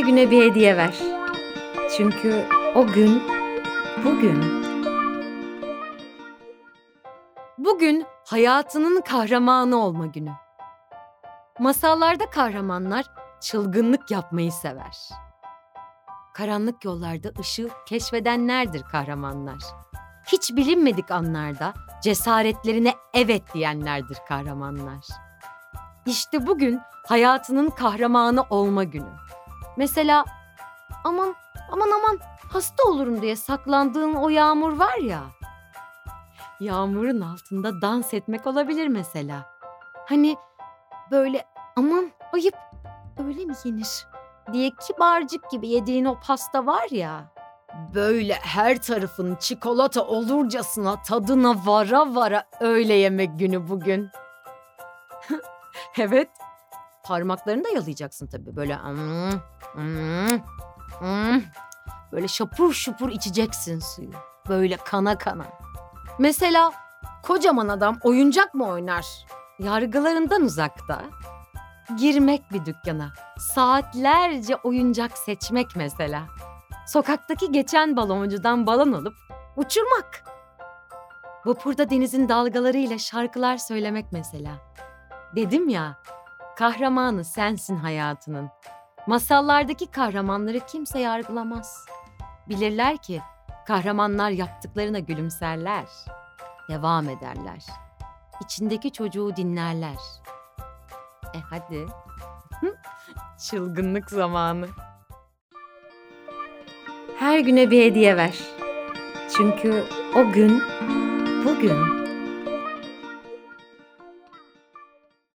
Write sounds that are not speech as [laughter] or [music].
güne bir hediye ver. Çünkü o gün bugün. Bugün hayatının kahramanı olma günü. Masallarda kahramanlar çılgınlık yapmayı sever. Karanlık yollarda ışığı keşfedenlerdir kahramanlar. Hiç bilinmedik anlarda cesaretlerine evet diyenlerdir kahramanlar. İşte bugün hayatının kahramanı olma günü. Mesela aman aman aman hasta olurum diye saklandığın o yağmur var ya. Yağmurun altında dans etmek olabilir mesela. Hani böyle aman ayıp öyle mi yenir diye kibarcık gibi yediğin o pasta var ya. Böyle her tarafın çikolata olurcasına tadına vara vara öyle yemek günü bugün. [laughs] evet. Parmaklarını da yalayacaksın tabii. Böyle mm, mm, mm. böyle şapur şupur içeceksin suyu. Böyle kana kana. Mesela kocaman adam oyuncak mı oynar? Yargılarından uzakta. Girmek bir dükkana. Saatlerce oyuncak seçmek mesela. Sokaktaki geçen baloncudan balon alıp uçurmak. Vapurda denizin dalgalarıyla şarkılar söylemek mesela. Dedim ya, kahramanı sensin hayatının. Masallardaki kahramanları kimse yargılamaz. Bilirler ki kahramanlar yaptıklarına gülümserler. Devam ederler. İçindeki çocuğu dinlerler. E hadi. [laughs] Çılgınlık zamanı. Her güne bir hediye ver. Çünkü o gün bugün.